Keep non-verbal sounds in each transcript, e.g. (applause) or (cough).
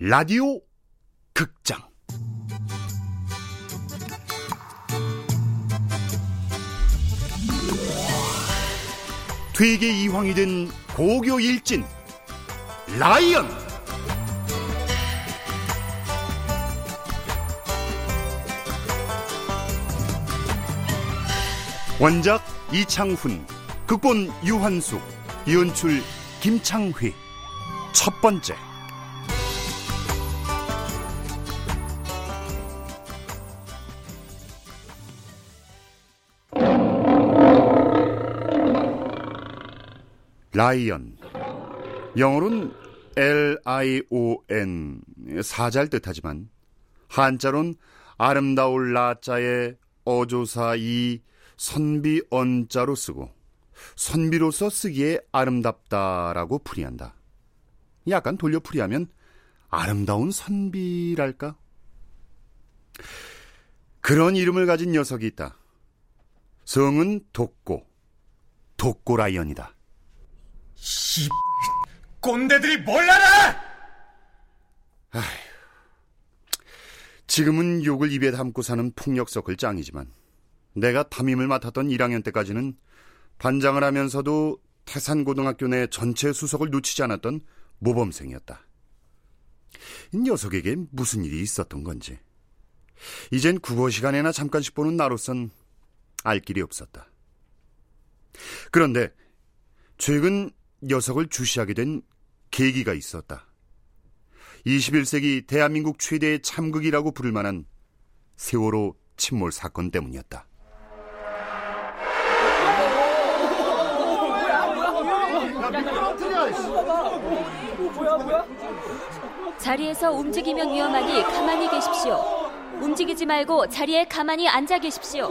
라디오 극장. 퇴계 이황이 된 고교 일진 라이언. 원작 이창훈 극본 유한숙 연출 김창휘. 첫 번째 라이언 영어로는 L-I-O-N 사자를 뜻하지만 한자론 아름다울 라자에 어조사 이 선비 언자로 쓰고 선비로서 쓰기에 아름답다라고 풀이한다. 약간 돌려 풀이하면 아름다운 선비랄까? 그런 이름을 가진 녀석이 있다. 성은 독고, 독고라이언이다. 씨, 꼰대들이 뭘 알아! 아휴, 지금은 욕을 입에 담고 사는 폭력 섞을 짱이지만 내가 담임을 맡았던 1학년 때까지는 반장을 하면서도 태산고등학교 내 전체 수석을 놓치지 않았던 모범생이었다. 이 녀석에게 무슨 일이 있었던 건지. 이젠 국어 시간에나 잠깐씩 보는 나로선 알 길이 없었다. 그런데 최근 녀석을 주시하게 된 계기가 있었다. 21세기 대한민국 최대의 참극이라고 부를 만한 세월호 침몰 사건 때문이었다. 자리에서 움직이면 위험하니 가만히 계십시오. 움직이지 말고 자리에 가만히 앉아 계십시오.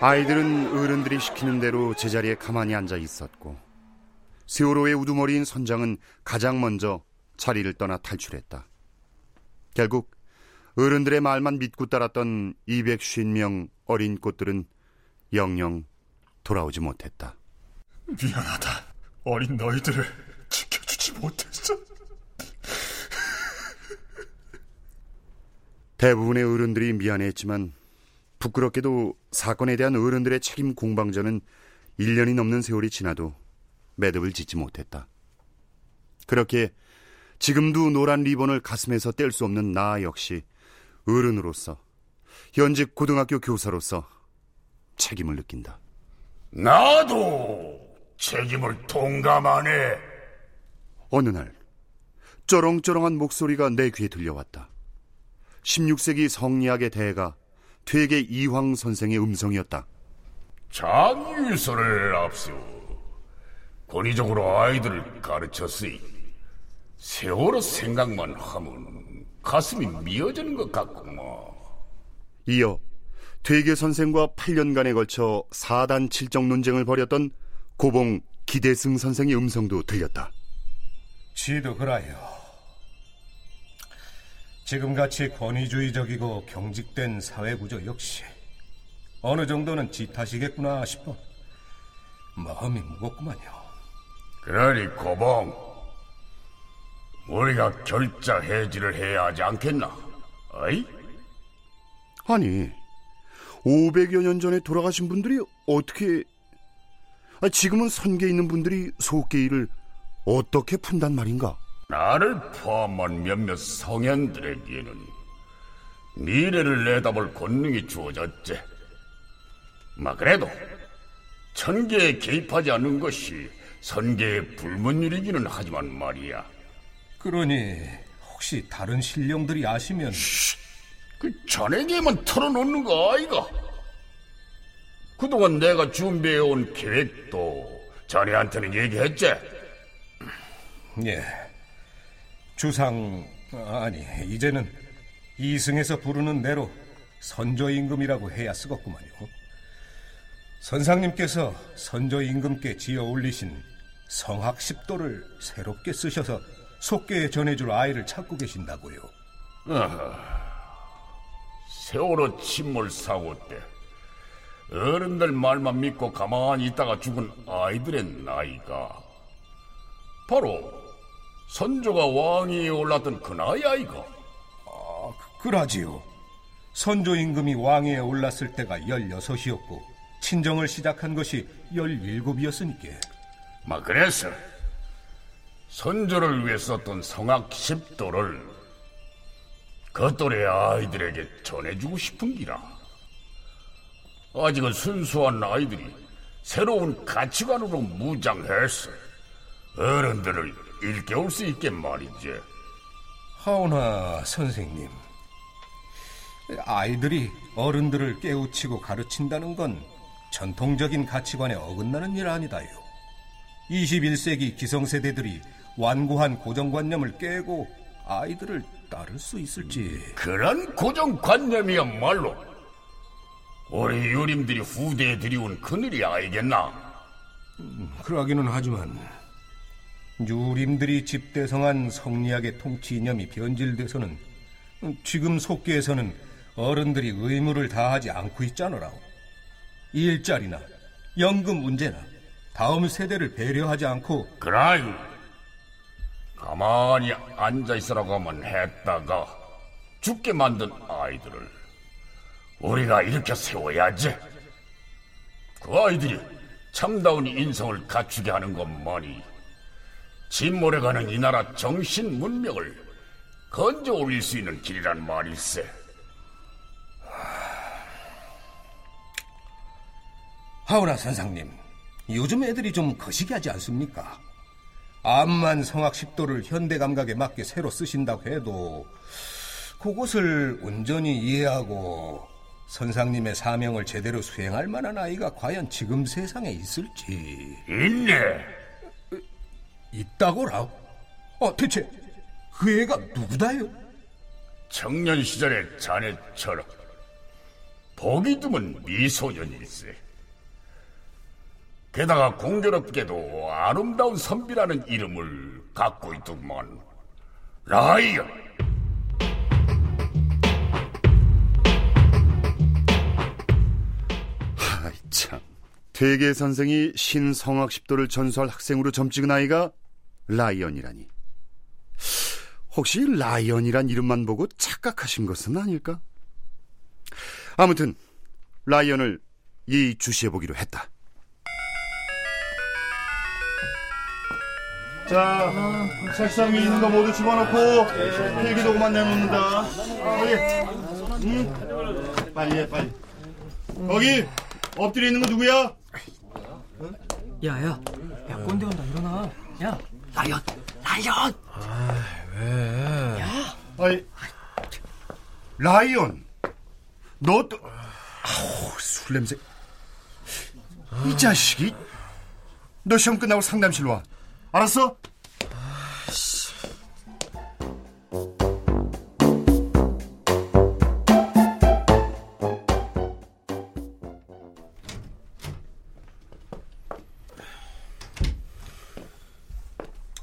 아이들은 어른들이 시키는 대로 제자리에 가만히 앉아 있었고 세월호의 우두머리인 선장은 가장 먼저 자리를 떠나 탈출했다. 결국 어른들의 말만 믿고 따랐던 250명 어린 꽃들은 영영 돌아오지 못했다. 미안하다. 어린 너희들을 지켜주지 못했어. 대부분의 어른들이 미안해했지만 부끄럽게도 사건에 대한 어른들의 책임 공방전은 1년이 넘는 세월이 지나도 매듭을 짓지 못했다. 그렇게 지금도 노란 리본을 가슴에서 뗄 수 없는 나 역시 어른으로서 현직 고등학교 교사로서 책임을 느낀다. 나도 책임을 동감하네. 어느 날 쩌렁쩌렁한 목소리가 내 귀에 들려왔다. 16세기 성리학의 대가 퇴계 이황 선생의 음성이었다. 장유서를 앞세우 권위적으로 아이들을 가르쳤으니 세월호 생각만 하면 가슴이 미어지는 것 같구만. 이어 퇴계 선생과 8년간에 걸쳐 사단 칠정 논쟁을 벌였던 고봉 기대승 선생의 음성도 들렸다. 지도 그라요. 지금같이 권위주의적이고 경직된 사회구조 역시 어느 정도는 지 탓이겠구나 싶어 마음이 무겁구만요. 그러니 고봉, 우리가 결자 해지를 해야 하지 않겠나? 어이? 아니, 500여 년 전에 돌아가신 분들이 어떻게, 아, 지금은 선계 있는 분들이 속계 일을 어떻게 푼단 말인가? 나를 포함한 몇몇 성현들에게는 미래를 내다볼 권능이 주어졌지. 마 그래도 천계에 개입하지 않는 것이 선계의 불문율이기는 하지만 말이야. 그러니 혹시 다른 신령들이 아시면 그 자네에게만 털어놓는 거 아이가? 그동안 내가 준비해온 계획도 자네한테는 얘기했지? 예 주상 아니 이제는 이승에서 부르는 대로 선조 임금이라고 해야 쓰겠구만요. 선상님께서 선조 임금께 지어 올리신 성학 십도를 새롭게 쓰셔서 속계에 전해줄 아이를 찾고 계신다고요. 세월호 침몰 사고 때 어른들 말만 믿고 가만히 있다가 죽은 아이들의 나이가 바로 선조가 왕위에 올랐던 그 나이 아이가 아, 그- 그라지요. 선조 임금이 왕위에 올랐을 때가 16이었고 친정을 시작한 것이 17이었으니까. 막 그래서 선조를 위해 썼던 성악 10도를 그 또래 아이들에게 전해주고 싶은 기라. 아직은 순수한 아이들이 새로운 가치관으로 무장해서 어른들을 일깨울 수 있게 말이지. 하오나 선생님, 아이들이 어른들을 깨우치고 가르친다는 건 전통적인 가치관에 어긋나는 일 아니다요. 21세기 기성세대들이 완고한 고정관념을 깨고 아이들을 따를 수 있을지. 그런 고정관념이야말로 우리 유림들이 후대에 들이온 그늘이 아니겠나? 그러기는 하지만 유림들이 집대성한 성리학의 통치 이념이 변질돼서는 지금 속계에서는 어른들이 의무를 다하지 않고 있잖아라. 일자리나 연금 문제나 다음 세대를 배려하지 않고 그라이 가만히 앉아 있으라고만 했다가 죽게 만든 아이들을 우리가 일으켜 세워야지. 그 아이들이 참다운 인성을 갖추게 하는 것만이 진몰해 가는 이 나라 정신 문명을 건져 올릴 수 있는 길이란 말일세. 하오나 선상님, 요즘 애들이 좀 거시기하지 않습니까? 암만 성악 십도를 현대 감각에 맞게 새로 쓰신다고 해도 그것을 온전히 이해하고 선상님의 사명을 제대로 수행할 만한 아이가 과연 지금 세상에 있을지 있네. 있다고라? 어, 대체 그 애가 누구다요? 청년 시절의 자네처럼 보기 드문 미소년일세. 게다가 공교롭게도 아름다운 선비라는 이름을 갖고 있더만 라이언. 아이 참. 퇴계 선생이 성학십도를 전수할 학생으로 점찍은 아이가 라이언이라니. 혹시 라이언이란 이름만 보고 착각하신 것은 아닐까? 아무튼 라이언을 이 주시해 보기로 했다. 자, 책상 위에 있는 거 모두 집어넣고 필기도구만 내놓는다. 거기, 응? 빨리 해, 빨리. 거기 엎드려 있는 거 누구야? 야야 야 꼰대 온다 일어나 야 라이언 라이언 아이, 라이언, 너 또, 아우, 술 냄새. 이 자식이, 너 시험 끝나고 상담실로 와. 알았어?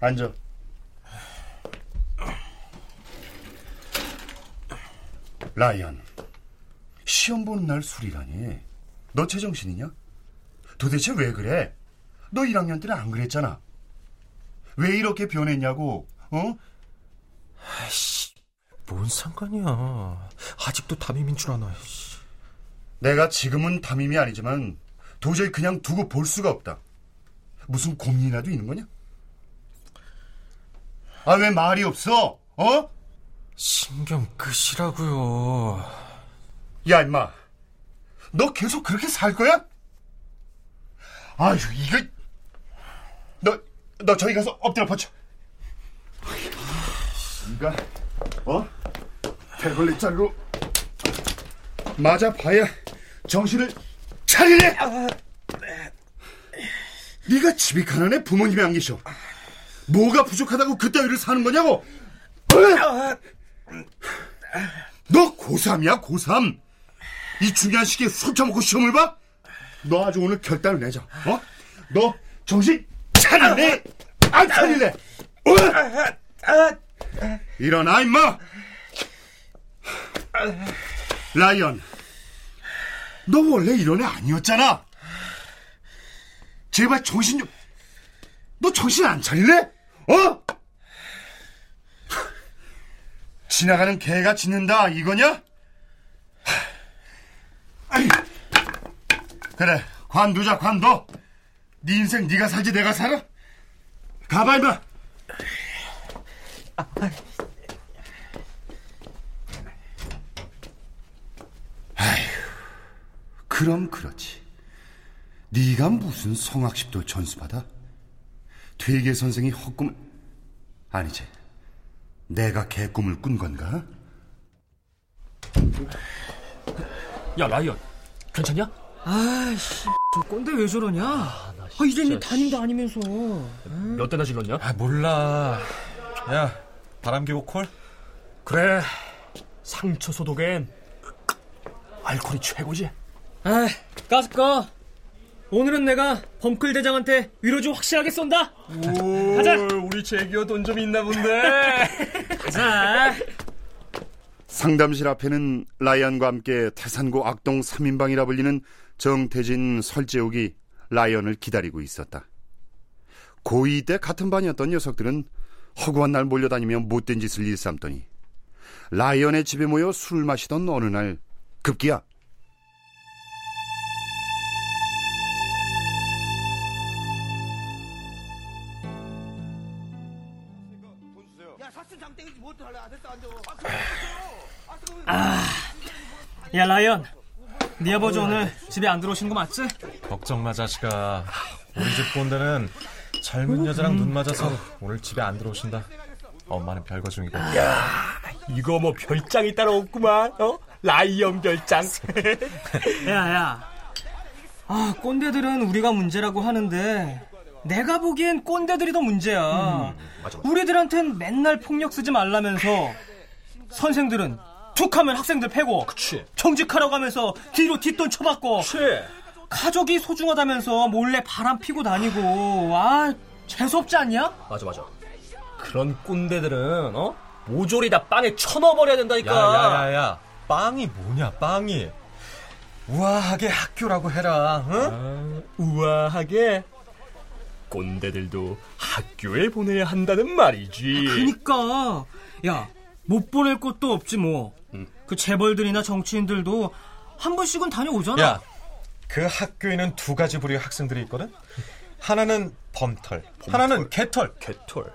앉아. 라이언, 시험 보는 날 술이라니. 너 제정신이냐? 도대체 왜 그래? 너 1학년 때는 안 그랬잖아. 왜 이렇게 변했냐고, 어? 뭔 상관이야 아직도 담임인 줄 아나 씨. 내가 지금은 담임이 아니지만 도저히 그냥 두고 볼 수가 없다. 무슨 고민이라도 있는 거냐? 아, 왜 말이 없어? 어? 신경 끄시라고요 야, 임마. 너 계속 그렇게 살 거야? 아유, 이거. 너, 너 저기 가서 엎드려 뻗쳐. 이가, 어? 대걸레 자르고 맞아 봐야 정신을 차리네! 네가 집이 가난해 부모님이 안 계셔. 뭐가 부족하다고 그따위를 사는 거냐고? 어? 너 고3이야, 고3. 이 중요한 시기에 술 처먹고 시험을 봐? 너 아주 오늘 결단을 내자, 어? 너 정신 차릴래? 안 차릴래? 어? 일어나, 임마! 라이언, 너 원래 이런 애 아니었잖아. 제발 정신 좀, 너 정신 안 차릴래? 어? 지나가는 개가 짖는다 이거냐? 그래 관두자 관둬 네 인생 네가 살지 내가 살아? 가봐 임마 그럼 그렇지 네가 무슨 성악십도 전수받아? 퇴계 선생이 헛꿈을 아니지 내가 개꿈을 꾼 건가? 야 라이언 괜찮냐? 아이씨, 저 꼰대 왜 저러냐? 아, 이제 네 담임도 아니면서. 몇 대나 질렀냐? 아 몰라 야 바람기고 콜? 그래 상처 소독엔 알코올이 최고지 아, 가스 꺼. 오늘은 내가 범클 대장한테 위로 좀 확실하게 쏜다. 오, 가자. 우리 재기어 돈 좀 있나 본데 (laughs) 가자. 상담실 앞에는 라이언과 함께 태산고 악동 3인방이라 불리는 정태진, 설재욱이 라이언을 기다리고 있었다. 고2 때 같은 반이었던 녀석들은 허구한 날 몰려다니며 못된 짓을 일삼더니 라이언의 집에 모여 술 마시던 어느 날 급기야 야, 라이언. 네 아버지 오늘 집에 안 들어오신 거 맞지? 걱정 마 자식아 우리 집 꼰대는 젊은 여자랑 눈 맞아서 오늘 집에 안 들어오신다 엄마는 별거 중이고 이거 뭐 별장이 따로 없구만 어? 라이언 별장 (laughs) 야, 야. 아, 꼰대들은 우리가 문제라고 하는데 내가 보기엔 꼰대들이 더 문제야. 우리들한텐 맨날 폭력 쓰지 말라면서 선생들은 툭 하면 학생들 패고 그치. 정직하라고 하면서 뒤로 뒷돈 쳐받고 그치. 가족이 소중하다면서 몰래 바람 피고 다니고 아 재수없지 않냐? 맞아 맞아. 그런 꼰대들은 어? 모조리 다 빵에 쳐넣어버려야 된다니까. 야야야야. 빵이 뭐냐 빵이? 우아하게 학교라고 해라 응? 아, 우아하게. 꼰대들도 학교에 보내야 한다는 말이지. 그니까. 야 못 보낼 것도 없지 뭐. 그 재벌들이나 정치인들도 한 번씩은 다녀오잖아. 야, 그 학교에는 두 가지 부류의 학생들이 있거든. 하나는 범털, 하나는 개털. 개털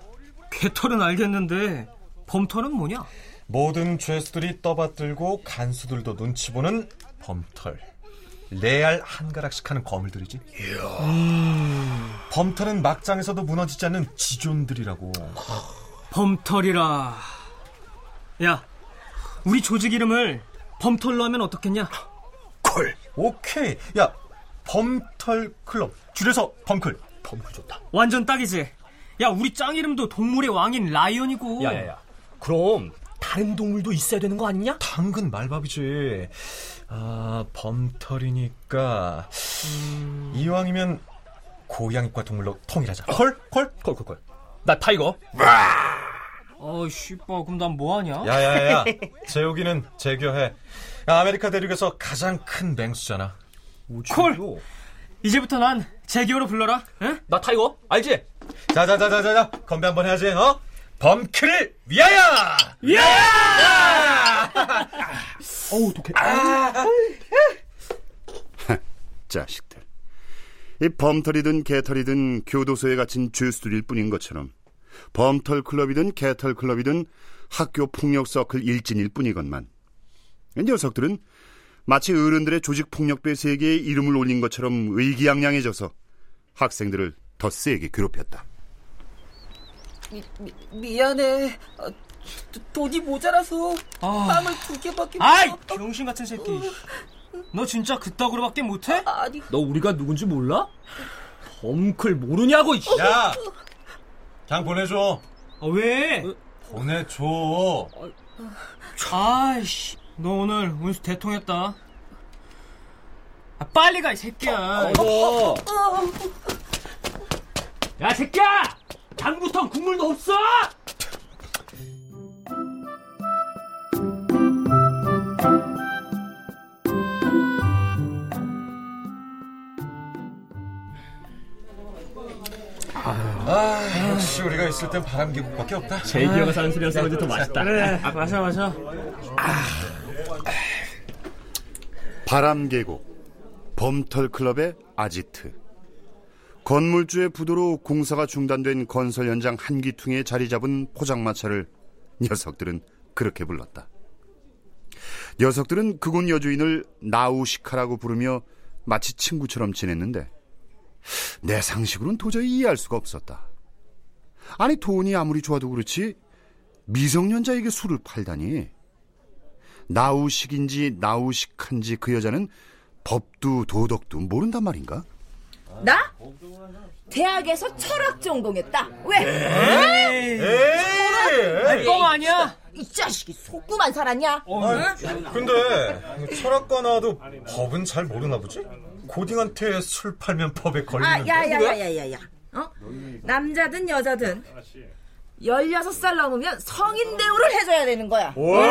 개털은 알겠는데 범털은 뭐냐? 모든 죄수들이 떠받들고 간수들도 눈치 보는 범털. 레알 한 가락씩 하는 거물들이지. 범털은 막장에서도 무너지지 않는 지존들이라고. 범털이라. 야, 우리 조직 이름을 범털로 하면 어떻겠냐? 콜 오케이. 야, 범털 클럽. 줄여서 범클. 범클 좋다 완전 딱이지. 야, 우리 짱 이름도 동물의 왕인 라이언이고. 야야야 그럼 다른 동물도 있어야 되는 거 아니냐? 당근 말밥이지. 아, 범털이니까. 이왕이면 고양이과 동물로 통일하자. 콜? 콜? 콜콜콜 나 tiger 어, 씨발, 그럼 난 뭐하냐? 야야야. 재욱이는 재규어 해. 야, 아메리카 대륙에서 가장 큰 맹수잖아. 콜! 이제부터 난 재규어로 불러라. 에? 나 tiger 알지? 자자자자자자. 건배 한번 해야지. 어? 범크를 위하여! 어우 독해 (laughs) 자식들. 이 범털이든 개털이든 교도소에 갇힌 죄수들일 뿐인 것처럼 범털 클럽이든 개털 클럽이든 학교 폭력 서클 일진일 뿐이건만 이 녀석들은 마치 어른들의 조직 폭력배 세계에 이름을 올린 것처럼 의기양양해져서 학생들을 더 세게 괴롭혔다. 미, 미, 미안해. 어, 도- 돈이 모자라서 아. 빵을 두 개밖에 못 아이. 병신 같은 새끼. 너 진짜 그따구로밖에 못해? 아니, 너 우리가 누군지 몰라? 범클 모르냐고 이씨. 야! 그냥 보내줘. 아, 왜? 보내줘. 아이씨, 너 오늘 운수 대통했다. 아, 빨리 가, 이 새끼야. 어. 야 새끼야 당구통 국물도 없어 역시 우리가 있을 땐 바람계곡밖에 없다. 제이디어가 사는 술이어서 그런지 더 맛있다. 그래, 마셔, 마셔. 바람 계곡, 범털 클럽의 아지트. 건물주의 부도로 공사가 중단된 건설 현장 한기퉁에 자리 잡은 포장마차를 녀석들은 그렇게 불렀다. 녀석들은 그곳 여주인을 나우시카라고 부르며 마치 친구처럼 지냈는데 내 상식으로는 도저히 이해할 수가 없었다. 아니 돈이 아무리 좋아도 그렇지 미성년자에게 술을 팔다니 나우식인지 나우식한지 그 여자는 법도 도덕도 모른단 말인가? 나? 대학에서 철학 전공했다. 왜? 에이, 뻥 아니야? 이 자식이 속구만 살았냐? 근데 철학과 나와도 법은 잘 모르나 보지? 고딩한테 술 팔면 법에 아, 걸리는데. 야야야야야야. 어? 남자든 여자든 16살 넘으면 성인 대우를 해줘야 되는 거야. 너무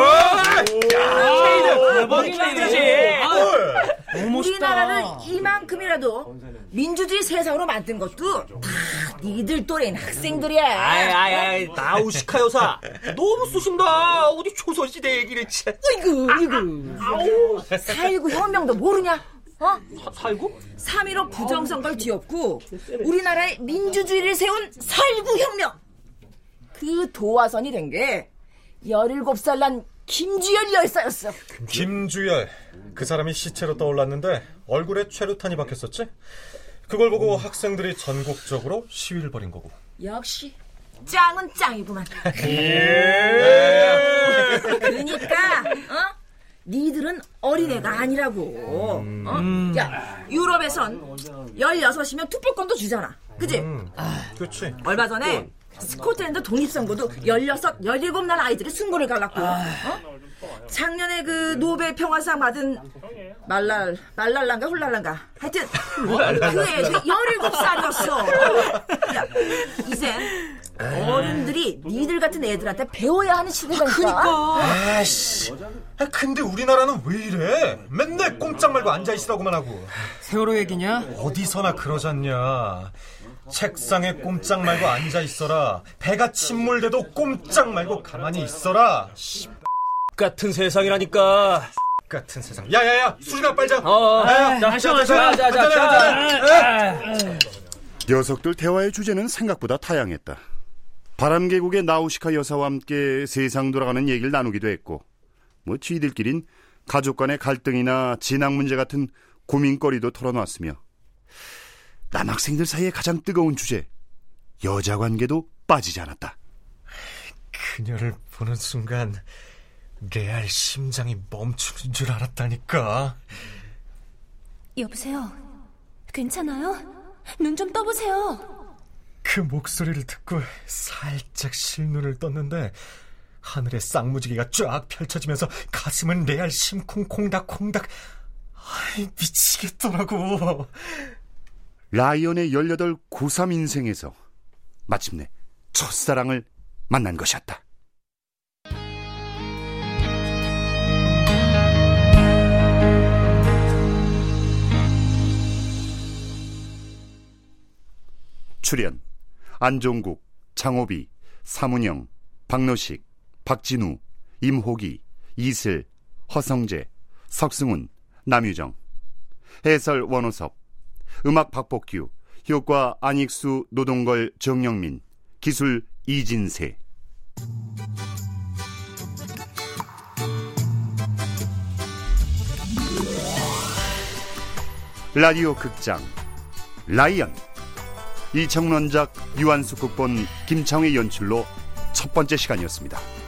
우리나라를 멋있다. 이만큼이라도 민주주의 세상으로 만든 것도 다 니들 또래인 학생들이야. 아이, 아이, 아이, 나우시카 여사. 너무 쑤신다. 어디 조선시대 얘기를 진짜. 이구 이구. 4.19 혁명도 모르냐? 어? 살고? 3.15 부정선거를 뒤엎고 우리나라의 민주주의를 세운 4.19 혁명. 그 도화선이 된 게 17살 난 김주열 열사였어. 김주열. 그 사람이 시체로 떠올랐는데 얼굴에 최루탄이 박혔었지? 그걸 보고 학생들이 전국적으로 시위를 벌인 거고. 역시 짱은 짱이구만. (laughs) 그러니까 어? 니들은 어린애가 아니라고. 어? 야 유럽에선 16이면 투표권도 주잖아. 그지? 그렇지. 얼마 전에 스코틀랜드 독립선거도 16, 17날 아이들이 승부를 갈랐고 어? 작년에 그 노벨 평화상 받은 말랄 말랄란가 훌랄란가 하여튼 그 애들 17살이었어 야 이젠 어른들이 니들 같은 애들한테 배워야 하는 시대가 있다 아씨. 아, 근데 우리나라는 왜 이래? 맨날 꼼짝 말고 앉아 있으라고만 하고. 세월호 얘기냐? 어디서나 그러잖냐. 책상에 꼼짝 말고 앉아 있어라. 배가 침몰돼도 꼼짝 말고 가만히 있어라. 씨 같은 세상이라니까. 같은 세상. 야야야, 술이나 빨자. 어, 야, 야, 마셔, 마셔. 자, 자, 자, 자. 녀석들 대화의 주제는 생각보다 다양했다. 바람계곡의 나우시카 여사와 함께 세상 돌아가는 얘기를 나누기도 했고, 뭐 쥐들끼린 가족 간의 갈등이나 진학 문제 같은 고민거리도 털어놨으며, 남학생들 사이에 가장 뜨거운 주제, 여자 관계도 빠지지 않았다. 그녀를 보는 순간 레알 심장이 멈추는 줄 알았다니까. 여보세요. 괜찮아요? 눈 좀 떠보세요. 그 목소리를 듣고 살짝 실눈을 떴는데 하늘에 쌍무지개가 쫙 펼쳐지면서 가슴은 레알 심쿵 콩닥콩닥 아이 미치겠더라고 라이언의 18 고3 인생에서 마침내 첫사랑을 만난 것이었다. 출연 안종국, 장호비, 사문영, 박노식, 박진우, 임호기, 이슬, 허성재, 석승훈, 남유정. 해설 원호섭 음악 박복규. 효과 안익수, 노동걸, 정영민. 기술 이진세. 라디오 극장. 라이언 이청론작 유한숙 극본 김창회 연출로 첫 번째 시간이었습니다.